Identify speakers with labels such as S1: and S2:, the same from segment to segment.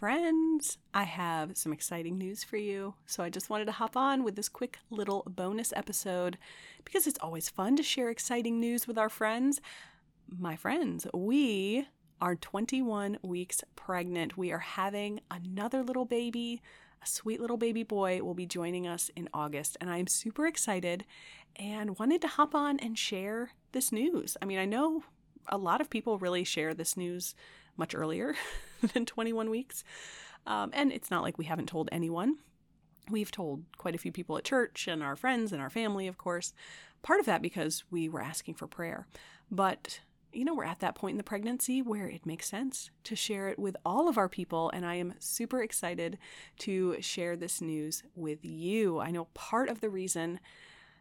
S1: friends, I have some exciting news for you. So I just wanted to hop on with this quick little bonus episode because it's always fun to share exciting news with our friends. My friends, we are 21 weeks pregnant. We are having another little baby. A sweet little baby boy will be joining us in August, and I'm super excited and wanted to hop on and share this news. I mean, I know a lot of people really share this news much earlier than 21 weeks. Um, and it's not like we haven't told anyone. We've told quite a few people at church and our friends and our family, of course. Part of that because we were asking for prayer. But, you know, we're at that point in the pregnancy where it makes sense to share it with all of our people. And I am super excited to share this news with you. I know part of the reason,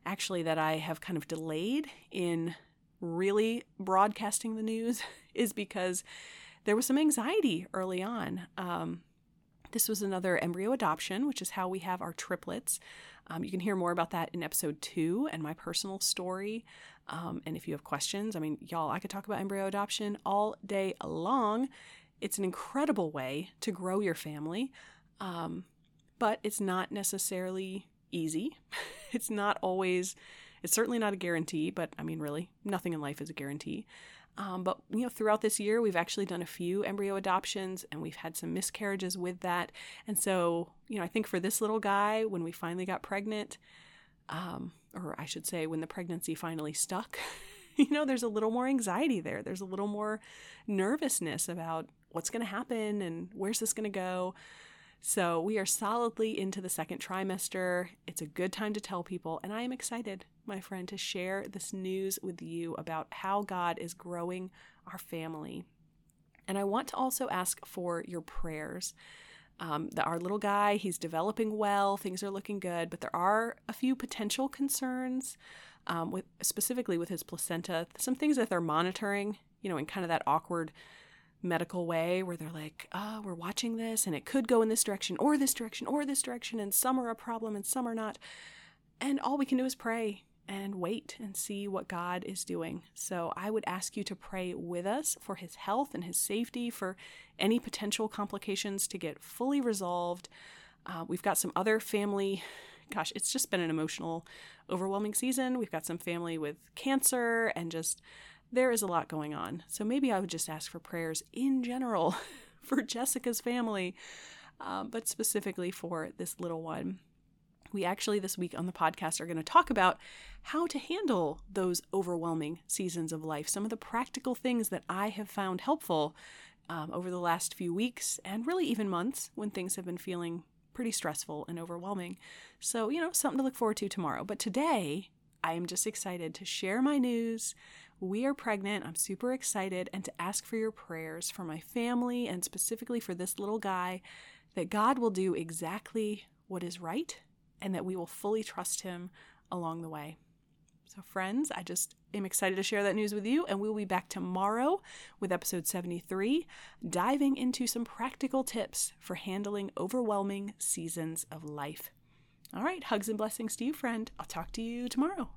S1: actually, that I have kind of delayed in really broadcasting the news is because there was some anxiety early on. Um, this was another embryo adoption, which is how we have our triplets. Um, you can hear more about that in episode two and my personal story. Um, and if you have questions, I mean, y'all, I could talk about embryo adoption all day long. It's an incredible way to grow your family, um, but it's not necessarily easy. it's not always, it's certainly not a guarantee, but I mean, really, nothing in life is a guarantee. Um, but you know, throughout this year, we've actually done a few embryo adoptions, and we've had some miscarriages with that. And so, you know, I think for this little guy, when we finally got pregnant, um, or I should say, when the pregnancy finally stuck, you know, there's a little more anxiety there. There's a little more nervousness about what's going to happen and where's this going to go. So we are solidly into the second trimester. It's a good time to tell people, and I am excited, my friend, to share this news with you about how God is growing our family. And I want to also ask for your prayers. Um, the, our little guy, he's developing well, things are looking good, but there are a few potential concerns, um, with specifically with his placenta. Some things that they're monitoring, you know, in kind of that awkward medical way where they're like, oh, we're watching this and it could go in this direction or this direction or this direction, and some are a problem and some are not. And all we can do is pray and wait and see what God is doing. So I would ask you to pray with us for his health and his safety, for any potential complications to get fully resolved. Uh, we've got some other family. Gosh, it's just been an emotional, overwhelming season. We've got some family with cancer and just there is a lot going on. So maybe I would just ask for prayers in general for Jessica's family, um, but specifically for this little one. We actually, this week on the podcast, are going to talk about how to handle those overwhelming seasons of life, some of the practical things that I have found helpful um, over the last few weeks and really even months when things have been feeling pretty stressful and overwhelming. So, you know, something to look forward to tomorrow. But today, I am just excited to share my news we are pregnant. I'm super excited and to ask for your prayers for my family and specifically for this little guy that God will do exactly what is right and that we will fully trust him along the way. So, friends, I just am excited to share that news with you, and we'll be back tomorrow with episode 73, diving into some practical tips for handling overwhelming seasons of life. All right, hugs and blessings to you, friend. I'll talk to you tomorrow.